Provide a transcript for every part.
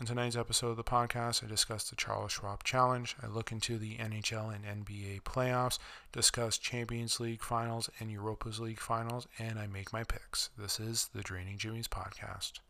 On tonight's episode of the podcast, I discuss the Charles Schwab Challenge. I look into the NHL and NBA playoffs, discuss Champions League finals and Europa's League finals, and I make my picks. This is the Draining Jimmy's podcast.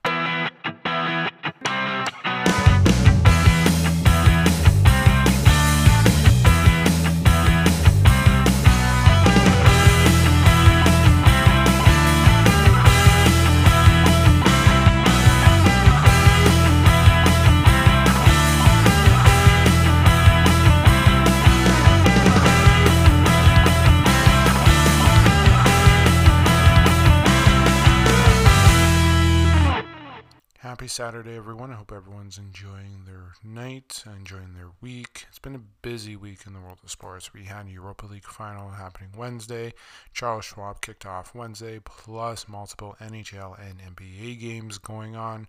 Saturday, everyone. I hope everyone's enjoying their night, enjoying their week. It's been a busy week in the world of sports. We had a Europa League final happening Wednesday. Charles Schwab kicked off Wednesday, plus multiple NHL and NBA games going on.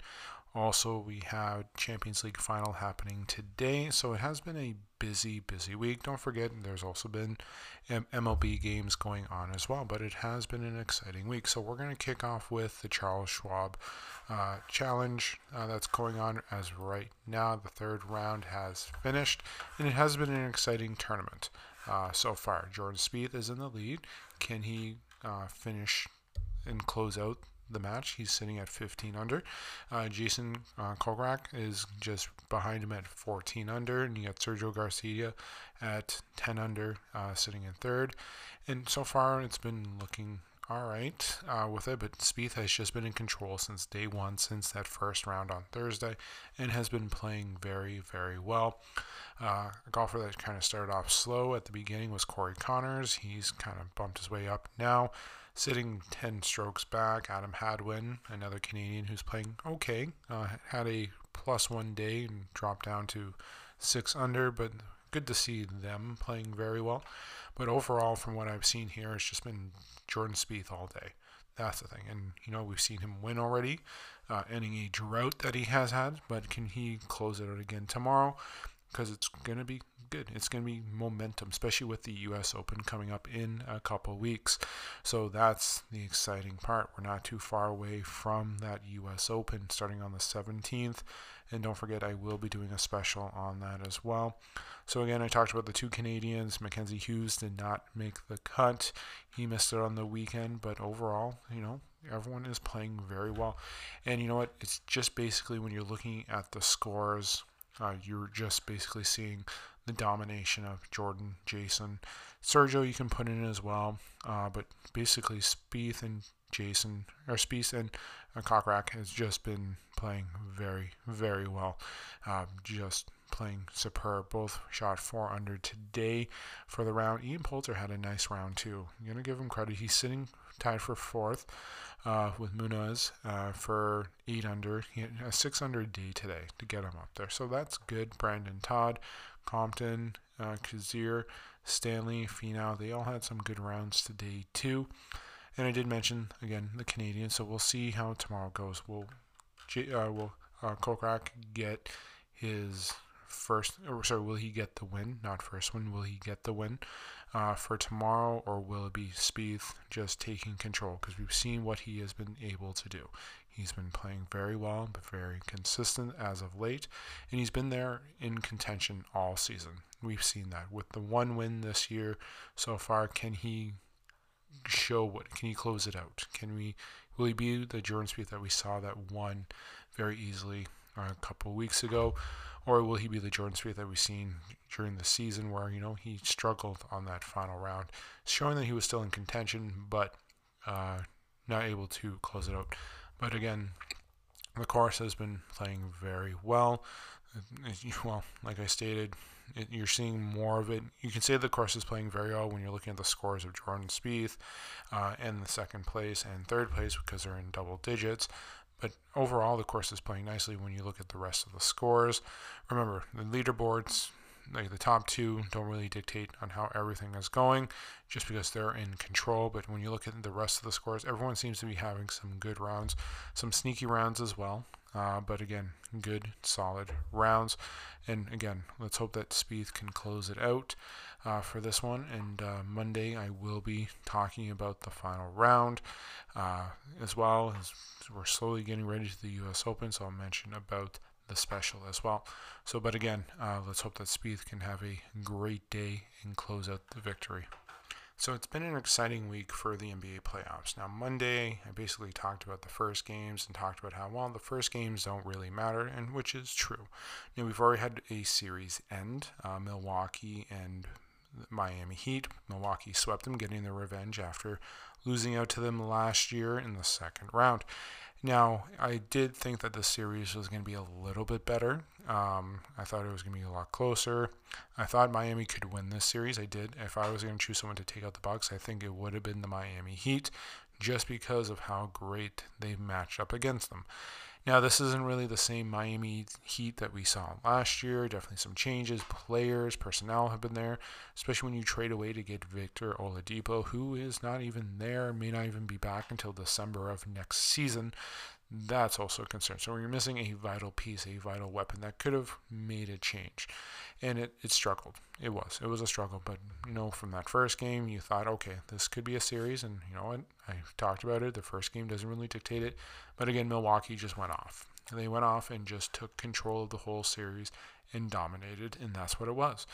Also, we have Champions League final happening today. So it has been a busy, busy week. Don't forget, there's also been MLB games going on as well, but it has been an exciting week. So we're going to kick off with the Charles Schwab uh, challenge uh, that's going on as right now. The third round has finished, and it has been an exciting tournament uh, so far. Jordan Spieth is in the lead. Can he uh, finish and close out the match. He's sitting at 15 under. Uh, Jason uh, is just behind him at 14 under, and you got Sergio Garcia at 10 under, uh, sitting in third. And so far, it's been looking all right uh, with it, but Spieth has just been in control since day one, since that first round on Thursday, and has been playing very, very well. Uh, a golfer that kind of started off slow at the beginning was Corey Conners. He's kind of bumped his way up now sitting 10 strokes back. Adam Hadwin, another Canadian who's playing okay, uh, had a plus one day and dropped down to six under, but good to see them playing very well. But overall, from what I've seen here, it's just been Jordan Spieth all day. That's the thing. And, you know, we've seen him win already, uh, ending a drought that he has had, but can he close it out again tomorrow? Because it's going to be good. It's going to be momentum, especially with the U.S. Open coming up in a couple weeks. So that's the exciting part. We're not too far away from that U.S. Open starting on the 17th. And don't forget, I will be doing a special on that as well. So again, I talked about the two Canadians. Mackenzie Hughes did not make the cut. He missed it on the weekend, but overall, you know, everyone is playing very well. And you know what? It's just basically when you're looking at the scores, uh, you're just basically seeing the domination of Jordan, Jason, Sergio. You can put in as well, uh, but basically Spieth and Jason or Spieth and uh, Kokrak has just been playing very, very well. Uh, just playing superb. Both shot four under today for the round. Ian Poulter had a nice round too. I'm gonna give him credit. He's sitting tied for fourth uh, with Munoz uh, for eight under. He had a six under day today to get him up there, so that's good. Brandon Todd Compton, uh, Kazir, Stanley, Finau, they all had some good rounds today too. And I did mention again the Canadians, so we'll see how tomorrow goes. Will uh, will uh, Kokrak get his first, or sorry, will he get the win? Not first win. Will he get the win uh, for tomorrow, or will it be Spieth just taking control? Because we've seen what he has been able to do. He's been playing very well, but very consistent as of late, and he's been there in contention all season. We've seen that with the one win this year so far. Can he show what? Can he close it out? Can we? Will he be the Jordan Spieth that we saw that won very easily a couple weeks ago, or will he be the Jordan Spieth that we've seen during the season where you know he struggled on that final round, showing that he was still in contention, but uh, not able to close it out. But again, the course has been playing very well. Well, like I stated, it, you're seeing more of it. You can say the course is playing very well when you're looking at the scores of Jordan Spieth uh, in the second place and third place because they're in double digits. But overall, the course is playing nicely when you look at the rest of the scores. Remember, the leaderboards like the top two don't really dictate on how everything is going just because they're in control. But when you look at the rest of the scores, everyone seems to be having some good rounds, some sneaky rounds as well. Uh, but again, good, solid rounds. And again, let's hope that Spieth can close it out uh, for this one. And uh, Monday, I will be talking about the final round uh, as well. As we're slowly getting ready to the U.S. Open, so I'll mention about the special as well. So, but again, uh, let's hope that Spieth can have a great day and close out the victory. So it's been an exciting week for the NBA playoffs. Now, Monday, I basically talked about the first games and talked about how, well, the first games don't really matter, and which is true. Know, we've already had a series end uh, Milwaukee and Miami Heat. Milwaukee swept them, getting their revenge after losing out to them last year in the second round. Now, I did think that the series was going to be a little bit better. Um, I thought it was going to be a lot closer. I thought Miami could win this series. I did. If I was going to choose someone to take out the Bucks, I think it would have been the Miami Heat, just because of how great they matched up against them. Now, this isn't really the same Miami Heat that we saw last year. Definitely some changes. Players, personnel have been there, especially when you trade away to get Victor Oladipo, who is not even there, may not even be back until December of next season. That's also a concern. So, you're missing a vital piece, a vital weapon, that could have made a change. And it, it struggled. It was. It was a struggle. But, you know, from that first game, you thought, okay, this could be a series. And, you know what? I talked about it. The first game doesn't really dictate it. But again, Milwaukee just went off. They went off and just took control of the whole series and dominated. And that's what it was.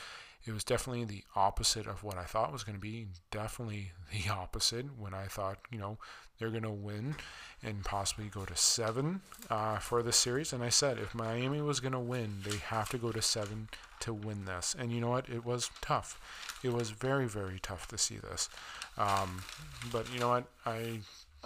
It was definitely the opposite of what I thought was going to be. Definitely the opposite when I thought, you know, they're going to win and possibly go to seven uh, for the series. And I said, if Miami was going to win, they have to go to seven to win this. And you know what? It was tough. It was very, very tough to see this. Um, but you know what? I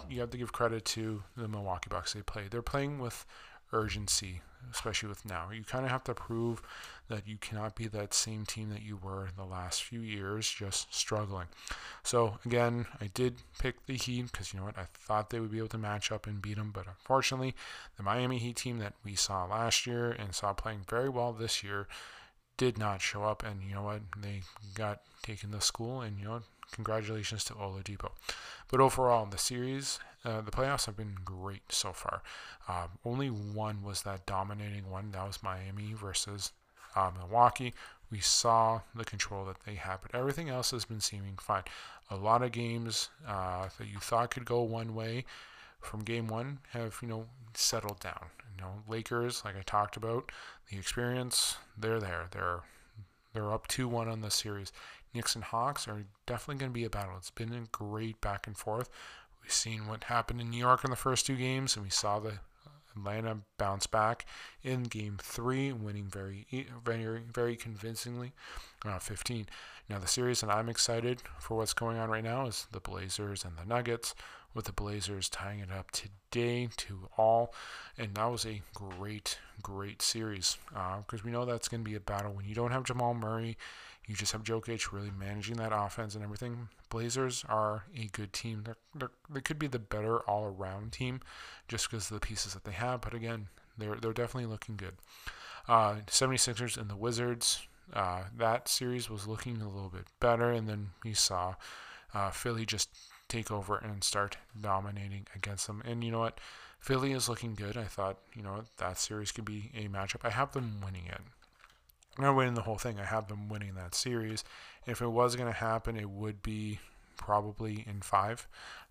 you have to give credit to the Milwaukee Bucks. They play. They're playing with urgency, especially with now. You kind of have to prove that you cannot be that same team that you were in the last few years, just struggling. So, again, I did pick the Heat because you know what? I thought they would be able to match up and beat them, but unfortunately, the Miami Heat team that we saw last year and saw playing very well this year did not show up. And you know what? They got taken to school, and you know, congratulations to Oladipo. But overall, the series, uh, the playoffs have been great so far. Uh, only one was that dominating one. That was Miami versus uh, Milwaukee. We saw the control that they had, but everything else has been seeming fine. A lot of games uh, that you thought could go one way from game one have you know settled down. You know, Lakers, like I talked about, the experience, they're there. They're they're up two one on the series. Knicks and Hawks are definitely going to be a battle. It's been a great back and forth. We've seen what happened in New York in the first two games, and we saw the Atlanta bounce back in game three, winning very, very, very convincingly, uh, 15. Now, the series that I'm excited for what's going on right now is the Blazers and the Nuggets, with the Blazers tying it up today to all. And that was a great, great series because uh, we know that's going to be a battle when you don't have Jamal Murray you just have Jokic really managing that offense and everything. Blazers are a good team. They're, they're, they could be the better all around team just because of the pieces that they have. But again, they're, they're definitely looking good. Uh, 76ers and the Wizards. Uh, that series was looking a little bit better. And then we saw uh, Philly just take over and start dominating against them. And you know what? Philly is looking good. I thought, you know, that series could be a matchup. I have them winning it not winning the whole thing. I have them winning that series. If it was going to happen, it would be probably in five.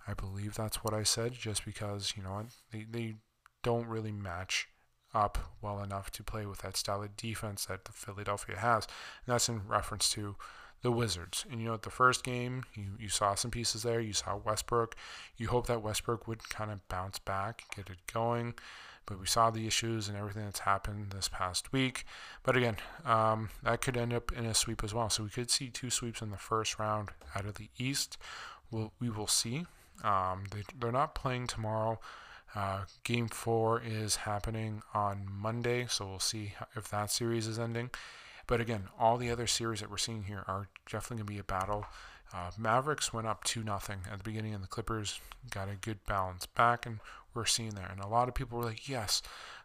I believe that's what I said, just because, you know, they, they don't really match up well enough to play with that style of defense that the Philadelphia has. And that's in reference to the Wizards. And you know, at the first game, you, you saw some pieces there. You saw Westbrook. You hope that Westbrook would kind of bounce back, get it going. But we saw the issues and everything that's happened this past week. But again, um, that could end up in a sweep as well. So we could see two sweeps in the first round out of the East. We'll, we will see. Um, they, they're not playing tomorrow. Uh, game four is happening on Monday, so we'll see if that series is ending. But again, all the other series that we're seeing here are definitely going to be a battle. Uh, Mavericks went up 2 nothing at the beginning, and the Clippers got a good balance back, and we're seeing there. And a lot of people were like, yes,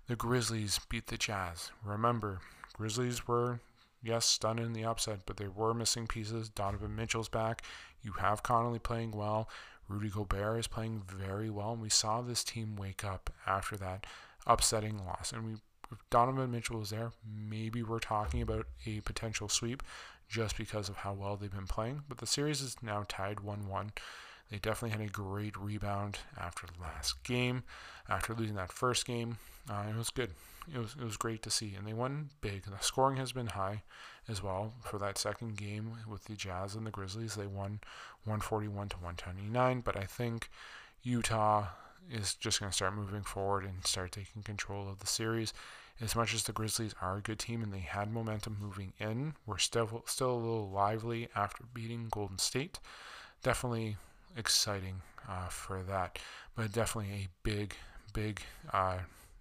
the Grizzlies beat the Jazz. Remember, Grizzlies were, yes, stunned in the upset, but they were missing pieces. Donovan Mitchell's back. You have Conley playing well. Rudy Gobert is playing very well. And we saw this team wake up after that upsetting loss. And we, if Donovan Mitchell was there, maybe we're talking about a potential sweep just because of how well they've been playing. But the series is now tied 1 1. They definitely had a great rebound after the last game. After losing that first game, uh, it was good. It was it was great to see, and they won big. The scoring has been high as well for that second game with the Jazz and the Grizzlies. They won 141 to 129, but I think Utah is just going to start moving forward and start taking control of the series. As much as the Grizzlies are a good team and they had momentum moving in, we're still still a little lively after beating Golden State. Definitely exciting uh, for that, but definitely a big, big uh,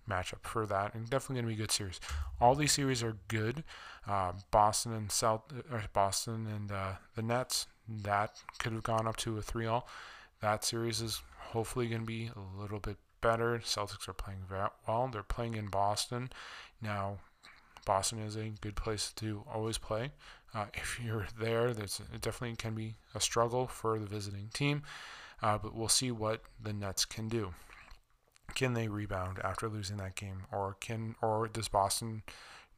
matchup for that, and definitely going to be a good series. All these series are good. Uh, Boston and South, or Boston and uh, the Nets, that could have gone up to a three-all. That series is hopefully going to be a little bit better. Celtics are playing very well. They're playing in Boston now. Boston is a good place to always play. Uh, if you're there, it definitely can be a struggle for the visiting team, uh, but we'll see what the Nets can do. Can they rebound after losing that game, or can or does Boston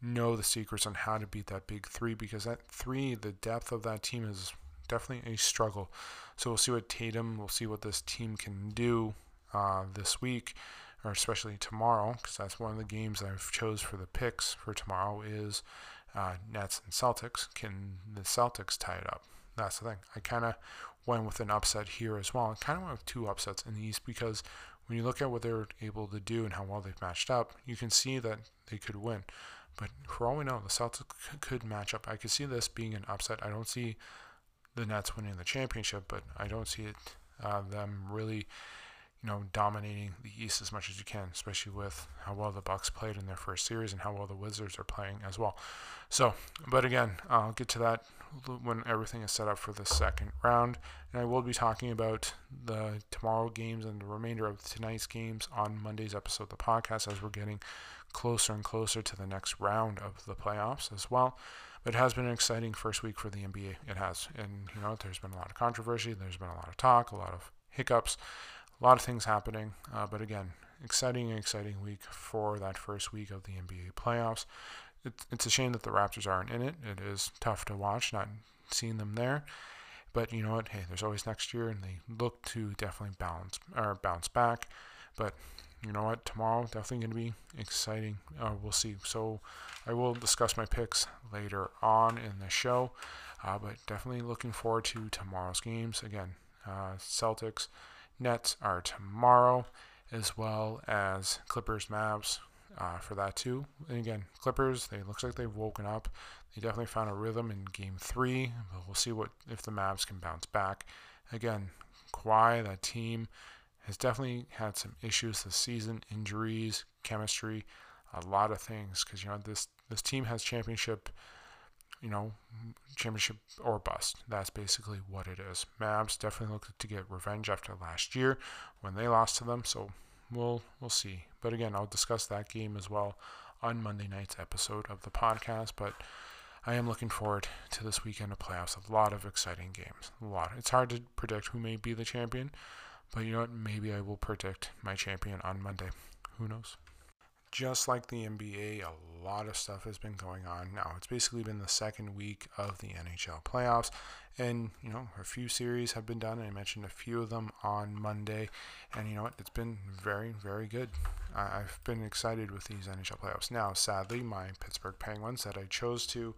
know the secrets on how to beat that big three? Because that three, the depth of that team is definitely a struggle. So we'll see what Tatum, we'll see what this team can do uh, this week, or especially tomorrow, because that's one of the games I've chose for the picks for tomorrow is uh, Nets and Celtics. Can the Celtics tie it up? That's the thing. I kind of went with an upset here as well. I kind of went with two upsets in the East because when you look at what they're able to do and how well they've matched up, you can see that they could win. But for all we know, the Celtics could match up. I could see this being an upset. I don't see the Nets winning the championship, but I don't see it uh, them really, know, dominating the East as much as you can, especially with how well the Bucks played in their first series and how well the Wizards are playing as well. So, but again, I'll get to that when everything is set up for the second round. And I will be talking about the tomorrow games and the remainder of tonight's games on Monday's episode of the podcast as we're getting closer and closer to the next round of the playoffs as well. But it has been an exciting first week for the NBA. It has. And, you know, there's been a lot of controversy, there's been a lot of talk, a lot of hiccups, a lot of things happening. Uh, but again, exciting, exciting week for that first week of the NBA playoffs it's a shame that the Raptors aren't in it. It is tough to watch, not seeing them there. But you know what? Hey, there's always next year, and they look to definitely balance or bounce back. But you know what? Tomorrow definitely going to be exciting. Uh, we'll see. So I will discuss my picks later on in the show. Uh, but definitely looking forward to tomorrow's games. Again, uh, Celtics, Nets are tomorrow, as well as Clippers, Mavs uh, for that too. And again, Clippers, they looks like they've woken up. They definitely found a rhythm in Game Three, but we'll see what if the Mavs can bounce back. Again, Kawhi, that team has definitely had some issues this season, injuries, chemistry, a lot of things. Because you know this this team has championship, you know, championship or bust. That's basically what it is. Mavs definitely look to get revenge after last year when they lost to them. So we'll we'll see. But again, I'll discuss that game as well on Monday night's episode of the podcast. But I am looking forward to this weekend of playoffs. A lot of exciting games. A lot. It's hard to predict who may be the champion, but you know what? Maybe I will predict my champion on Monday. Who knows? Just like the NBA, a lot of stuff has been going on now. It's basically been the second week of the NHL playoffs, and you know a few series have been done. I mentioned a few of them on Monday, and you know what? It's been very, very good. I've been excited with these NHL playoffs. Now, sadly, my Pittsburgh Penguins that I chose to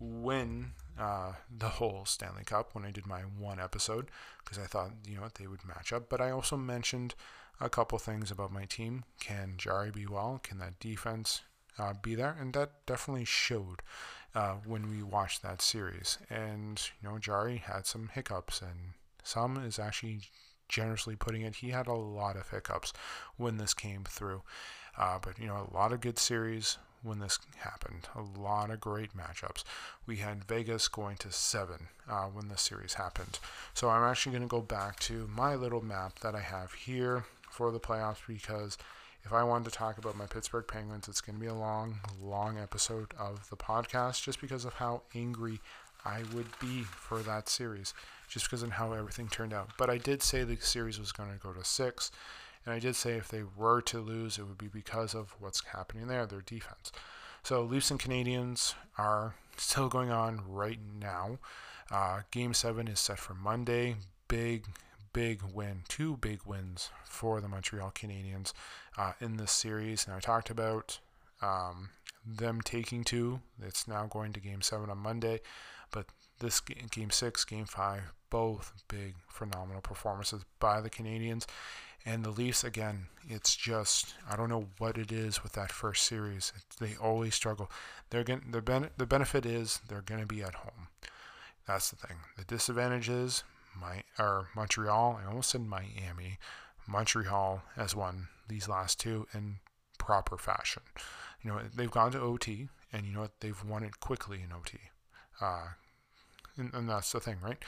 win uh, the whole Stanley Cup when I did my one episode because I thought you know what they would match up. But I also mentioned a couple things about my team. Can Jarry be well? Can that defense uh, be there? And that definitely showed uh, when we watched that series. And, you know, Jarry had some hiccups, and some is actually generously putting it, he had a lot of hiccups when this came through. Uh, but, you know, a lot of good series when this happened. A lot of great matchups. We had Vegas going to seven uh, when this series happened. So I'm actually going to go back to my little map that I have here for the playoffs because if I wanted to talk about my Pittsburgh Penguins, it's going to be a long, long episode of the podcast just because of how angry I would be for that series, just because of how everything turned out. But I did say the series was going to go to six, and I did say if they were to lose, it would be because of what's happening there, their defense. So Leafs and Canadiens are still going on right now. Uh, game seven is set for Monday. Big, big win, two big wins for the Montreal Canadiens uh, in this series. And I talked about um, them taking two. It's now going to game seven on Monday. But this game, game six, game five, both big, phenomenal performances by the Canadiens. And the Leafs, again, it's just, I don't know what it is with that first series. They always struggle. They're going the, ben- the benefit is they're going to be at home. That's the thing. The disadvantage is my or Montreal. I almost said Miami. Montreal has won these last two in proper fashion. You know, they've gone to OT, and you know what? They've won it quickly in OT. Uh, and, and that's the thing, right?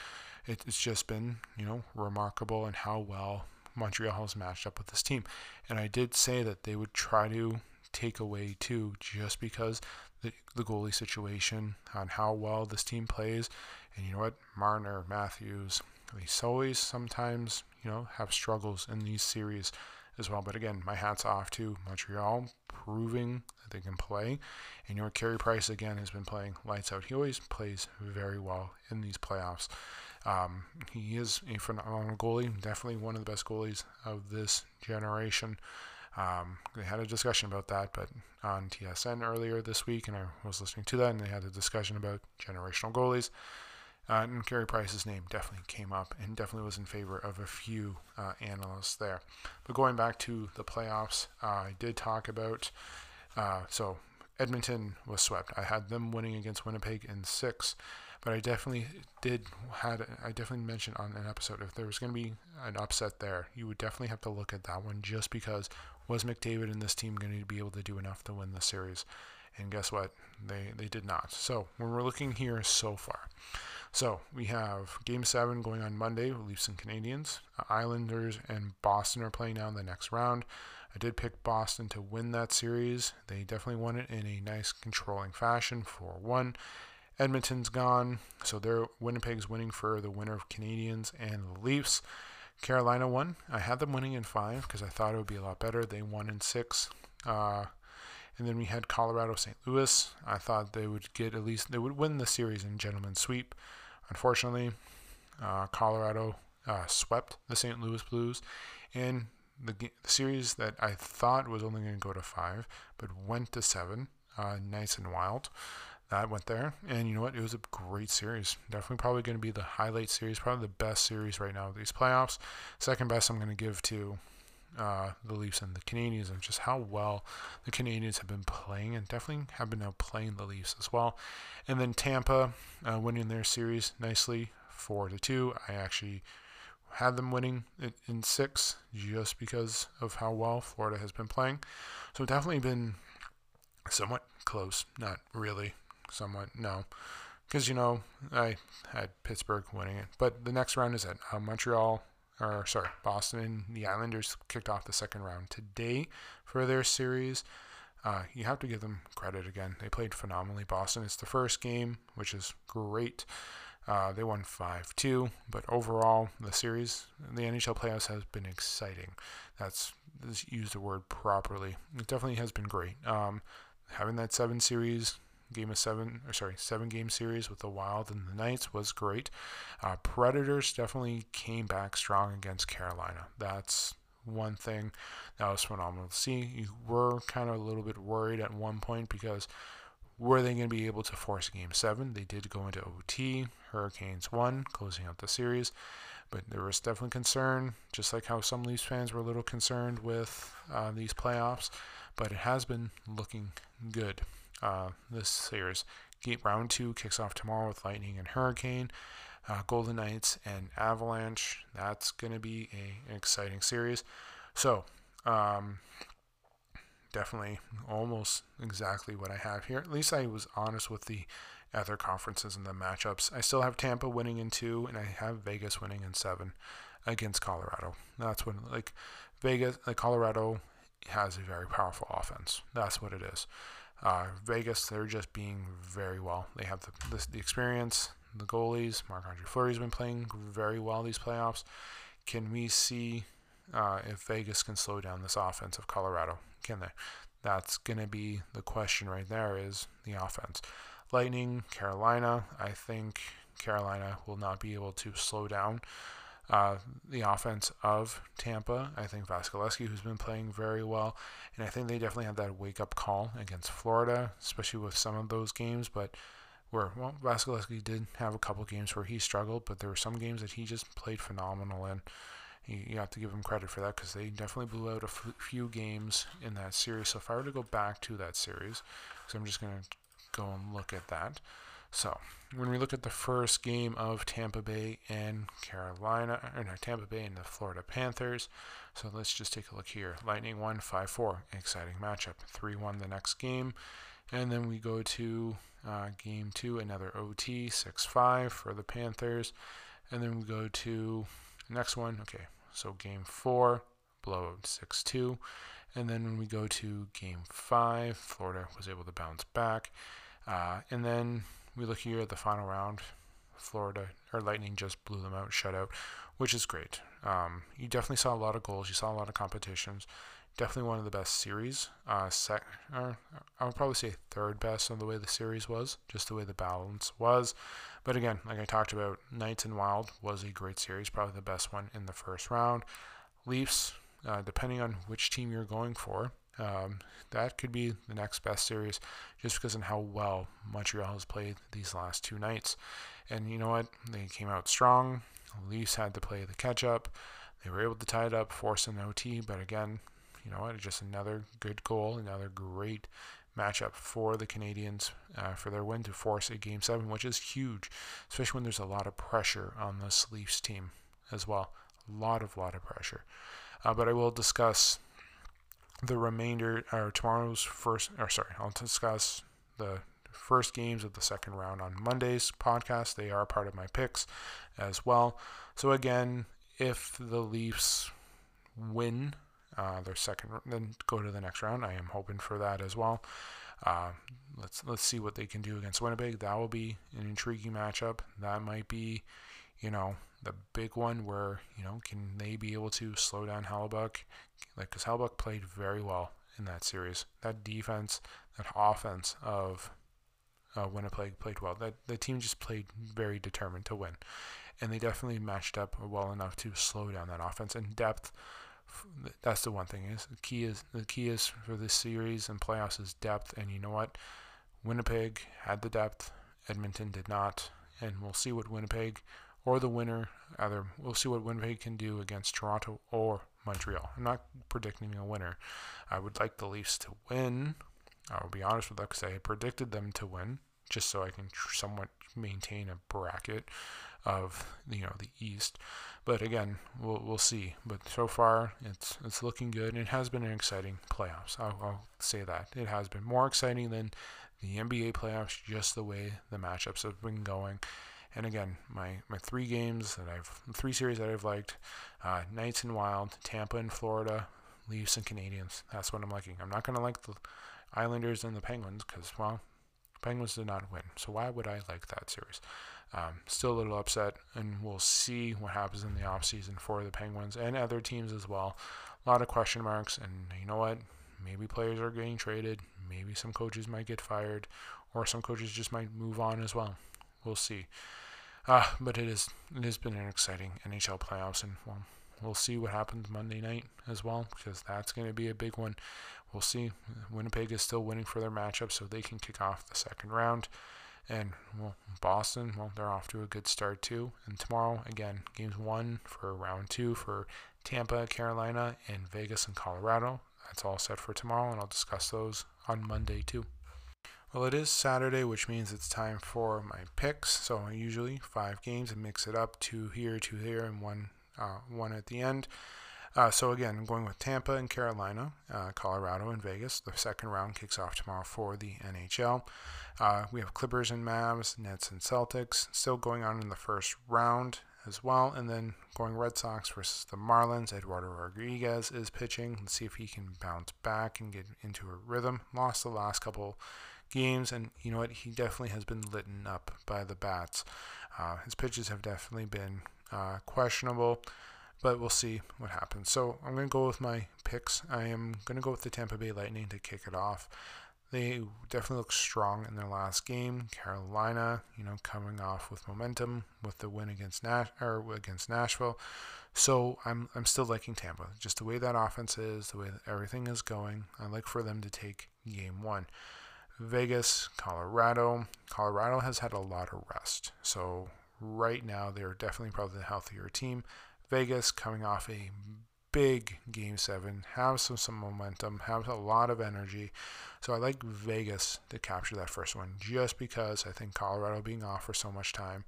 It, it's just been, you know, remarkable in how well Montreal has matched up with this team. And I did say that they would try to take away too, just because the, the goalie situation on how well this team plays. And you know what? Marner, Matthews, they always sometimes, you know, have struggles in these series as well. But again, my hat's off to Montreal proving that they can play. And your Carey Price again has been playing lights out. He always plays very well in these playoffs. Um, he is a phenomenal goalie, definitely one of the best goalies of this generation. Um, they had a discussion about that, but on TSN earlier this week, and I was listening to that, and they had a discussion about generational goalies. Uh, and Carey Price's name definitely came up and definitely was in favor of a few uh, analysts there. But going back to the playoffs, uh, I did talk about uh, so Edmonton was swept. I had them winning against Winnipeg in six, but I definitely did had I definitely mentioned on an episode if there was going to be an upset there, you would definitely have to look at that one just because was McDavid and this team going to be able to do enough to win the series? And guess what? They they did not. So when we're looking here so far. So we have Game Seven going on Monday. Leafs and Canadiens. Islanders and Boston are playing now in the next round. I did pick Boston to win that series. They definitely won it in a nice controlling fashion, 4-1. Edmonton's gone, so they're Winnipeg's winning for the winner of Canadiens and the Leafs. Carolina won. I had them winning in five because I thought it would be a lot better. They won in six. Uh, and then we had Colorado St. Louis. I thought they would get at least, they would win the series in gentleman's sweep. Unfortunately, uh, Colorado uh, swept the St. Louis Blues. And the, the, series that I thought was only going to go to five, but went to seven. Uh, nice and wild. That went there. And you know what? It was a great series. Definitely probably going to be the highlight series, probably the best series right now of these playoffs. Second best, I'm going to give to uh, the Leafs and the Canadiens and just how well the Canadiens have been playing and definitely have been outplaying the Leafs as well. And then Tampa uh, winning their series nicely, four to two. I actually had them winning in six just because of how well Florida has been playing. So definitely been somewhat close, not really, somewhat no, because you know I had Pittsburgh winning it, but the next round is at uh, Montreal or sorry, Boston and the Islanders kicked off the second round today for their series. Uh, you have to give them credit again. They played phenomenally. Boston, it's the first game, which is great. Uh, they won 5 2, but overall, the series, the NHL playoffs has been exciting. That's, use the word properly. It definitely has been great. Um, having that seven series game of seven, or sorry, seven game series with the Wild and the Knights was great. Uh, Predators definitely came back strong against Carolina. That's one thing that was phenomenal to see. You were kind of a little bit worried at one point because were they going to be able to force game seven? They did go into OT. Hurricanes won, closing out the series. But there was definitely concern, just like how some Leafs fans were a little concerned with uh, these playoffs. But it has been looking good uh, this series. Gate round two kicks off tomorrow with Lightning and Hurricane, uh, Golden Knights and Avalanche. That's going to be a, an exciting series. So, um, definitely almost exactly what I have here. At least I was honest with the other conferences and the matchups. I still have Tampa winning in two, and I have Vegas winning in seven against Colorado. That's when, like, Vegas, like, Colorado has a very powerful offense. That's what it is. Uh, Vegas, they're just being very well. They have the, the, the experience, the goalies. Marc Andre Fleury's been playing very well these playoffs. Can we see uh, if Vegas can slow down this offense of Colorado? Can they? That's going to be the question right there is the offense. Lightning, Carolina, I think Carolina will not be able to slow down uh, the offense of Tampa. I think Vasilevskiy, who's been playing very well, and I think they definitely had that wake up call against Florida, especially with some of those games. But where well, Vasilevskiy did have a couple games where he struggled, but there were some games that he just played phenomenal in. You have to give him credit for that because they definitely blew out a f- few games in that series. So if I were to go back to that series, so I'm just going to go and look at that. So when we look at the first game of Tampa Bay and Carolina, or no, Tampa Bay and the Florida Panthers. So let's just take a look here. Lightning won 5-4, exciting matchup. 3-1 the next game. And then we go to uh, game two, another OT, 6-5 for the Panthers. And then we go to next one. Okay, so game four, blowout 6-2. And then when we go to game five, Florida was able to bounce back. Uh, and then we look here at the final round. Florida or Lightning just blew them out, shutout, which is great. Um, you definitely saw a lot of goals. You saw a lot of competitions. Definitely one of the best series. Uh, sec, or I would probably say third best on the way the series was, just the way the balance was. But again, like I talked about, Knights and Wild was a great series, probably the best one in the first round. Leafs, uh, depending on which team you're going for, um, that could be the next best series just because of how well Montreal has played these last two nights. And you know what? They came out strong. Leafs had to play the catch up. They were able to tie it up, force an OT, but again, you know what? Just another good goal, another great matchup for the Canadiens uh, for their win to force a game seven, which is huge, especially when there's a lot of pressure on this Leafs team as well. A lot of lot of pressure. Uh, but I will discuss the remainder or tomorrow's first or sorry i'll discuss the first games of the second round on monday's podcast. They are part of my picks as well. So again if the leafs win uh, their second then go to the next round. I am hoping for that as well. Uh, let's let's see what they can do against winnipeg. That will be an intriguing matchup. That might be you know the big one where you know can they be able to slow down Hellebuyck? Like because Hellebuyck played very well in that series. That defense, that offense of uh, Winnipeg played well. That the team just played very determined to win, and they definitely matched up well enough to slow down that offense and depth. That's the one thing is the key is the key is for this series and playoffs is depth. And you know what, Winnipeg had the depth. Edmonton did not, and we'll see what Winnipeg or the winner. Either we'll see what Winnipeg can do against Toronto or Montreal. I'm not predicting a winner. I would like the Leafs to win. I'll be honest with that because I predicted them to win, just so I can somewhat maintain a bracket of you know the East. But again, we'll we'll see. But so far, it's it's looking good. It has been an exciting playoffs. I'll, I'll say that it has been more exciting than the NBA playoffs, just the way the matchups have been going. And again, my, my three games that I've, three series that I've liked, uh, Knights and Wild, Tampa and Florida, Leafs and Canadiens. That's what I'm liking. I'm not going to like the Islanders and the Penguins because, well, Penguins did not win. So why would I like that series? Um, still a little upset, and we'll see what happens in the offseason for the Penguins and other teams as well. A lot of question marks, and you know what? Maybe players are getting traded. Maybe some coaches might get fired, or some coaches just might move on as well. We'll see. Uh, but it is it has been an exciting NHL playoffs, and well, we'll see what happens Monday night as well because that's going to be a big one. We'll see. Winnipeg is still winning for their matchup, so they can kick off the second round. And well, Boston, well, they're off to a good start too. And tomorrow, again, games one for round two for Tampa, Carolina, and Vegas and Colorado. That's all set for tomorrow, and I'll discuss those on Monday too. Well, it is Saturday, which means it's time for my picks. So usually five games and mix it up, two here, two here, and one uh, one at the end. Uh, so again, I'm going with Tampa and Carolina, uh, Colorado and Vegas. The second round kicks off tomorrow for the NHL. Uh, we have Clippers and Mavs, Nets and Celtics still going on in the first round as well. And then going Red Sox versus the Marlins. Eduardo Rodriguez is pitching. Let's see if he can bounce back and get into a rhythm. Lost the last couple games, and you know what? He definitely has been lit up by the bats. Uh, his pitches have definitely been uh, questionable, but we'll see what happens. So I'm going to go with my picks. I am going to go with the Tampa Bay Lightning to kick it off. they definitely look strong in their last game. Carolina, you know, coming off with momentum with the win against Nash or against Nashville. So I'm I'm still liking Tampa. Just the way that offense is, the way that everything is going. I like for them to take game one. Vegas, Colorado. Colorado has had a lot of rest. So right now they're definitely probably the healthier team. Vegas coming off a big game seven, have some some momentum, have a lot of energy. So I like Vegas to capture that first one just because I think Colorado being off for so much time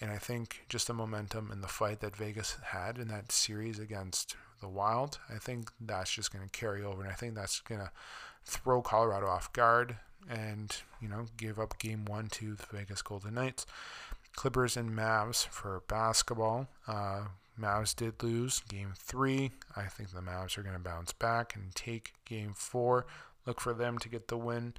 and I think just the momentum and the fight that Vegas had in that series against the Wild, I think that's just going to carry over. And I think that's going to throw Colorado off guard and, you know, give up game one to the Vegas Golden Knights. Clippers and Mavs for basketball. Uh, Mavs did lose game three. I think the Mavs are going to bounce back and take game four. Look for them to get the win.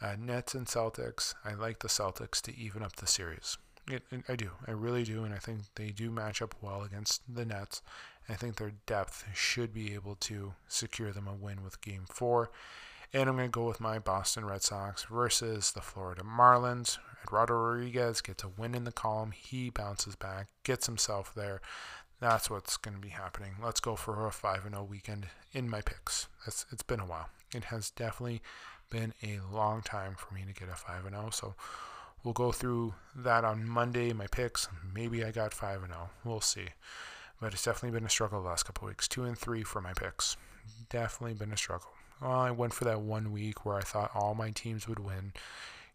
Uh, Nets and Celtics. I like the Celtics to even up the series. It, it, I do. I really do. And I think they do match up well against the Nets. I think their depth should be able to secure them a win with game four. And I'm going to go with my Boston Red Sox versus the Florida Marlins. Eduardo Rodriguez gets a win in the column. He bounces back, gets himself there. That's what's going to be happening. Let's go for a 5 0 weekend in my picks. It's, it's been a while. It has definitely been a long time for me to get a 5 0. So We'll go through that on Monday, my picks. Maybe I got 5 and 0. We'll see. But it's definitely been a struggle the last couple weeks. 2 and 3 for my picks. Definitely been a struggle. Well, I went for that one week where I thought all my teams would win.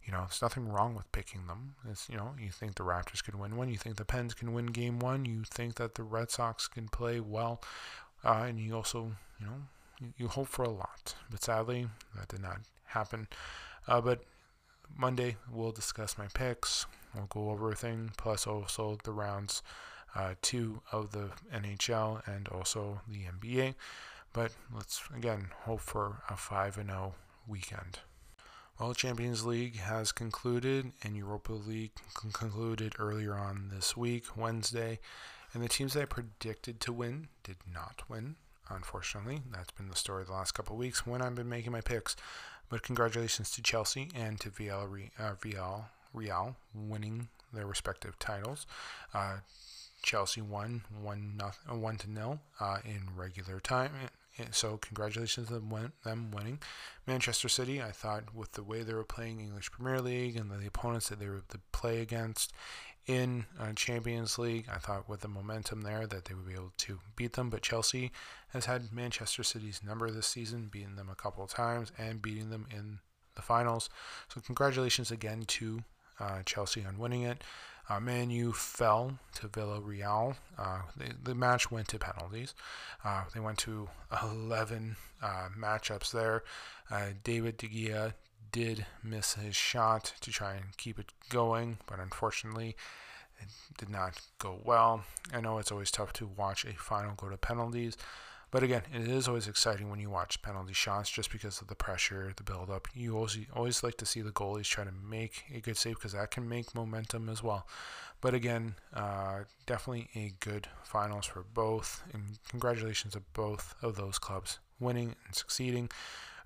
You know, there's nothing wrong with picking them. It's, you know, you think the Raptors could win one. You think the Pens can win game one. You think that the Red Sox can play well. Uh, and you also, you know, you, hope for a lot. But sadly, that did not happen. Uh, but Monday, we'll discuss my picks. We'll go over everything, plus also the rounds uh, two of the NHL and also the NBA. But let's again hope for a 5 0 weekend. Well, Champions League has concluded, and Europa League concluded earlier on this week, Wednesday. And the teams that I predicted to win did not win, unfortunately. That's been the story the last couple weeks when I've been making my picks. But congratulations to Chelsea and to Villarreal, uh, Real, Real winning their respective titles. Uh, Chelsea won one nothing, uh, one to nil uh, in regular time. So congratulations to them winning. Manchester City, I thought with the way they were playing English Premier League and the opponents that they were to play against in uh, Champions League. I thought with the momentum there that they would be able to beat them, but Chelsea has had Manchester City's number this season, beating them a couple of times and beating them in the finals. So congratulations again to uh, Chelsea on winning it. Uh, Man U fell to Villarreal. Uh, they, the match went to penalties. Uh, they went to 11 uh, matchups there. Uh, David De Gea did miss his shot to try and keep it going, but unfortunately, it did not go well. I know it's always tough to watch a final go to penalties, but again, it is always exciting when you watch penalty shots just because of the pressure, the build up. You always always like to see the goalies try to make a good save because that can make momentum as well. But again, uh, definitely a good finals for both, and congratulations to both of those clubs winning and succeeding.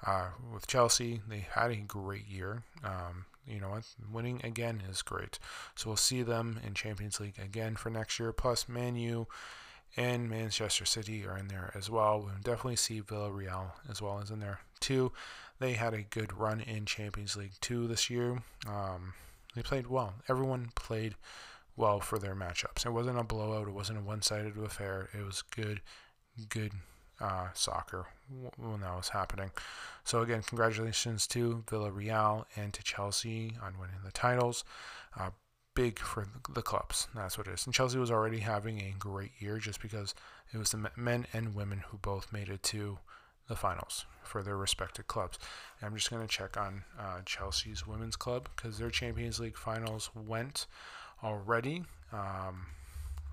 Uh, with Chelsea, they had a great year. Um, you know what? Winning again is great. So we'll see them in Champions League again for next year. Plus, Man U and Manchester City are in there as well. We'll definitely see Villarreal as well as in there too. They had a good run in Champions League too this year. Um, they played well. Everyone played well for their matchups. It wasn't a blowout. It wasn't a one-sided affair. It was good, good uh, soccer when that was happening. So again, congratulations to Villarreal and to Chelsea on winning the titles. Uh, big for the clubs. That's what it is. And Chelsea was already having a great year just because it was the men and women who both made it to the finals for their respective clubs. And I'm just going to check on uh, Chelsea's women's club because their Champions League finals went already um,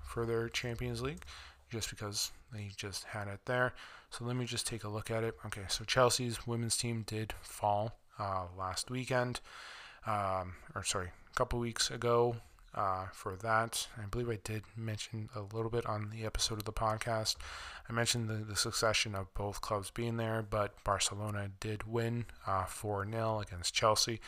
for their Champions League just because they just had it there. So let me just take a look at it. Okay, so Chelsea's women's team did fall uh, last weekend, um, or sorry, a couple weeks ago. uh, for that. I believe I did mention a little bit on the episode of the podcast. I mentioned the, the succession of both clubs being there, but Barcelona did win uh, 4 uh, 0 against Chelsea.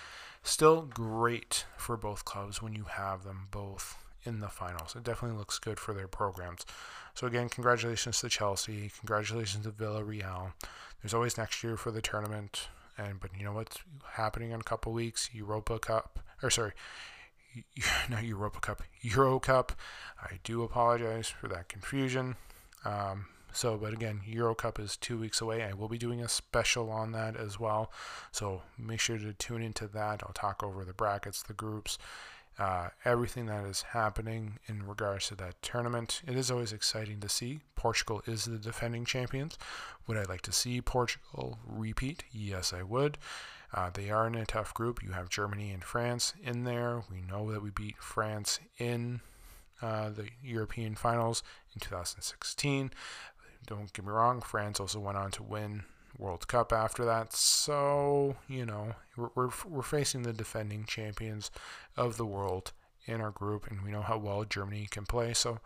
Still great for both clubs when you have them both in the finals. It definitely looks good for their programs. So again, congratulations to Chelsea. Congratulations to Villarreal. There's always next year for the tournament. And but you know what's happening in a couple weeks? Europa Cup, or sorry, not Europa Cup, Euro Cup. I do apologize for that confusion. Um, so, but again, Euro Cup is two weeks away. I will be doing a special on that as well. So make sure to tune into that. I'll talk over the brackets, the groups, uh, everything that is happening in regards to that tournament. It is always exciting to see. Portugal is the defending champions. Would I like to see Portugal repeat? Yes, I would. Uh, they are in a tough group. You have Germany and France in there. We know that we beat France in uh, the European finals in 2016. Don't get me wrong, France also went on to win World Cup after that. So, you know, we're, we're, we're facing the defending champions of the world in our group, and we know how well Germany can play. So,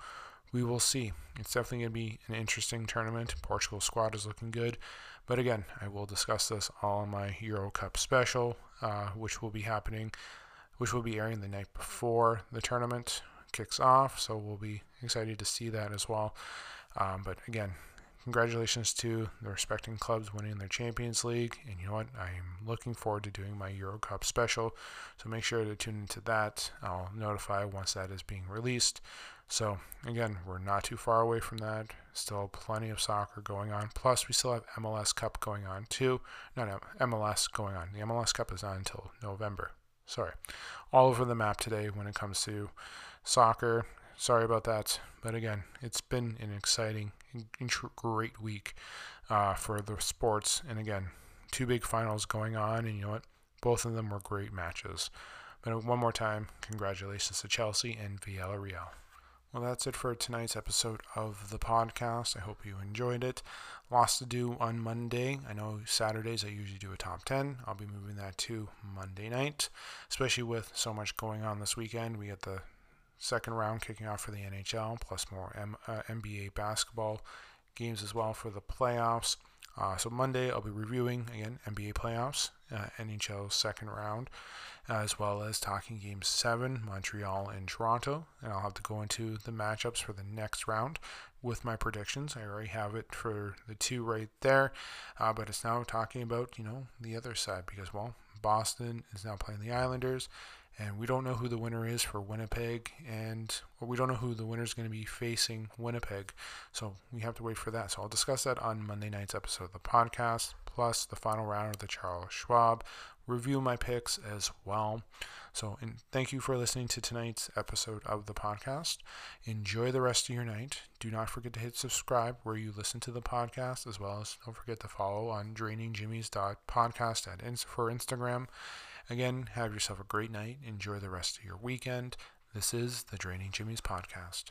we will see. It's definitely going to be an interesting tournament. Portugal squad is looking good. But again, I will discuss this all in my Euro Cup special, uh, which will be happening, which will be airing the night before the tournament kicks off. So we'll be excited to see that as well. Um, but again, congratulations to the respecting clubs winning their Champions League. And you know what? I'm looking forward to doing my Euro Cup special. So make sure to tune into that. I'll notify once that is being released. So again, we're not too far away from that. Still plenty of soccer going on. Plus, we still have MLS Cup going on too. No, no, MLS going on. The MLS Cup is on until November. Sorry. All over the map today when it comes to soccer. Sorry about that. But again, it's been an exciting, great week uh, for the sports. And again, two big finals going on. And you know what? Both of them were great matches. But one more time, congratulations to Chelsea and Villarreal. Well, that's it for tonight's episode of the podcast. I hope you enjoyed it. Lots to do on Monday. I know Saturdays I usually do a top 10. I'll be moving that to Monday night, especially with so much going on this weekend. We get the second round kicking off for the NHL, plus more M- uh, NBA basketball games as well for the playoffs. Uh, so Monday I'll be reviewing again NBA playoffs, uh, NHL second round, as well as talking Game Seven, Montreal and Toronto, and I'll have to go into the matchups for the next round with my predictions. I already have it for the two right there, uh, but it's now talking about you know the other side because well Boston is now playing the Islanders and we don't know who the winner is for Winnipeg, and we don't know who the winner is going to be facing Winnipeg. So we have to wait for that. So I'll discuss that on Monday night's episode of the podcast, plus the final round of the Charles Schwab. Review my picks as well. So, and thank you for listening to tonight's episode of the podcast. Enjoy the rest of your night. Do not forget to hit subscribe where you listen to the podcast, as well as don't forget to follow on drainingjimmys.podcast at for Instagram Again, have yourself a great night. Enjoy the rest of your weekend. This is the Draining Jimmy's podcast.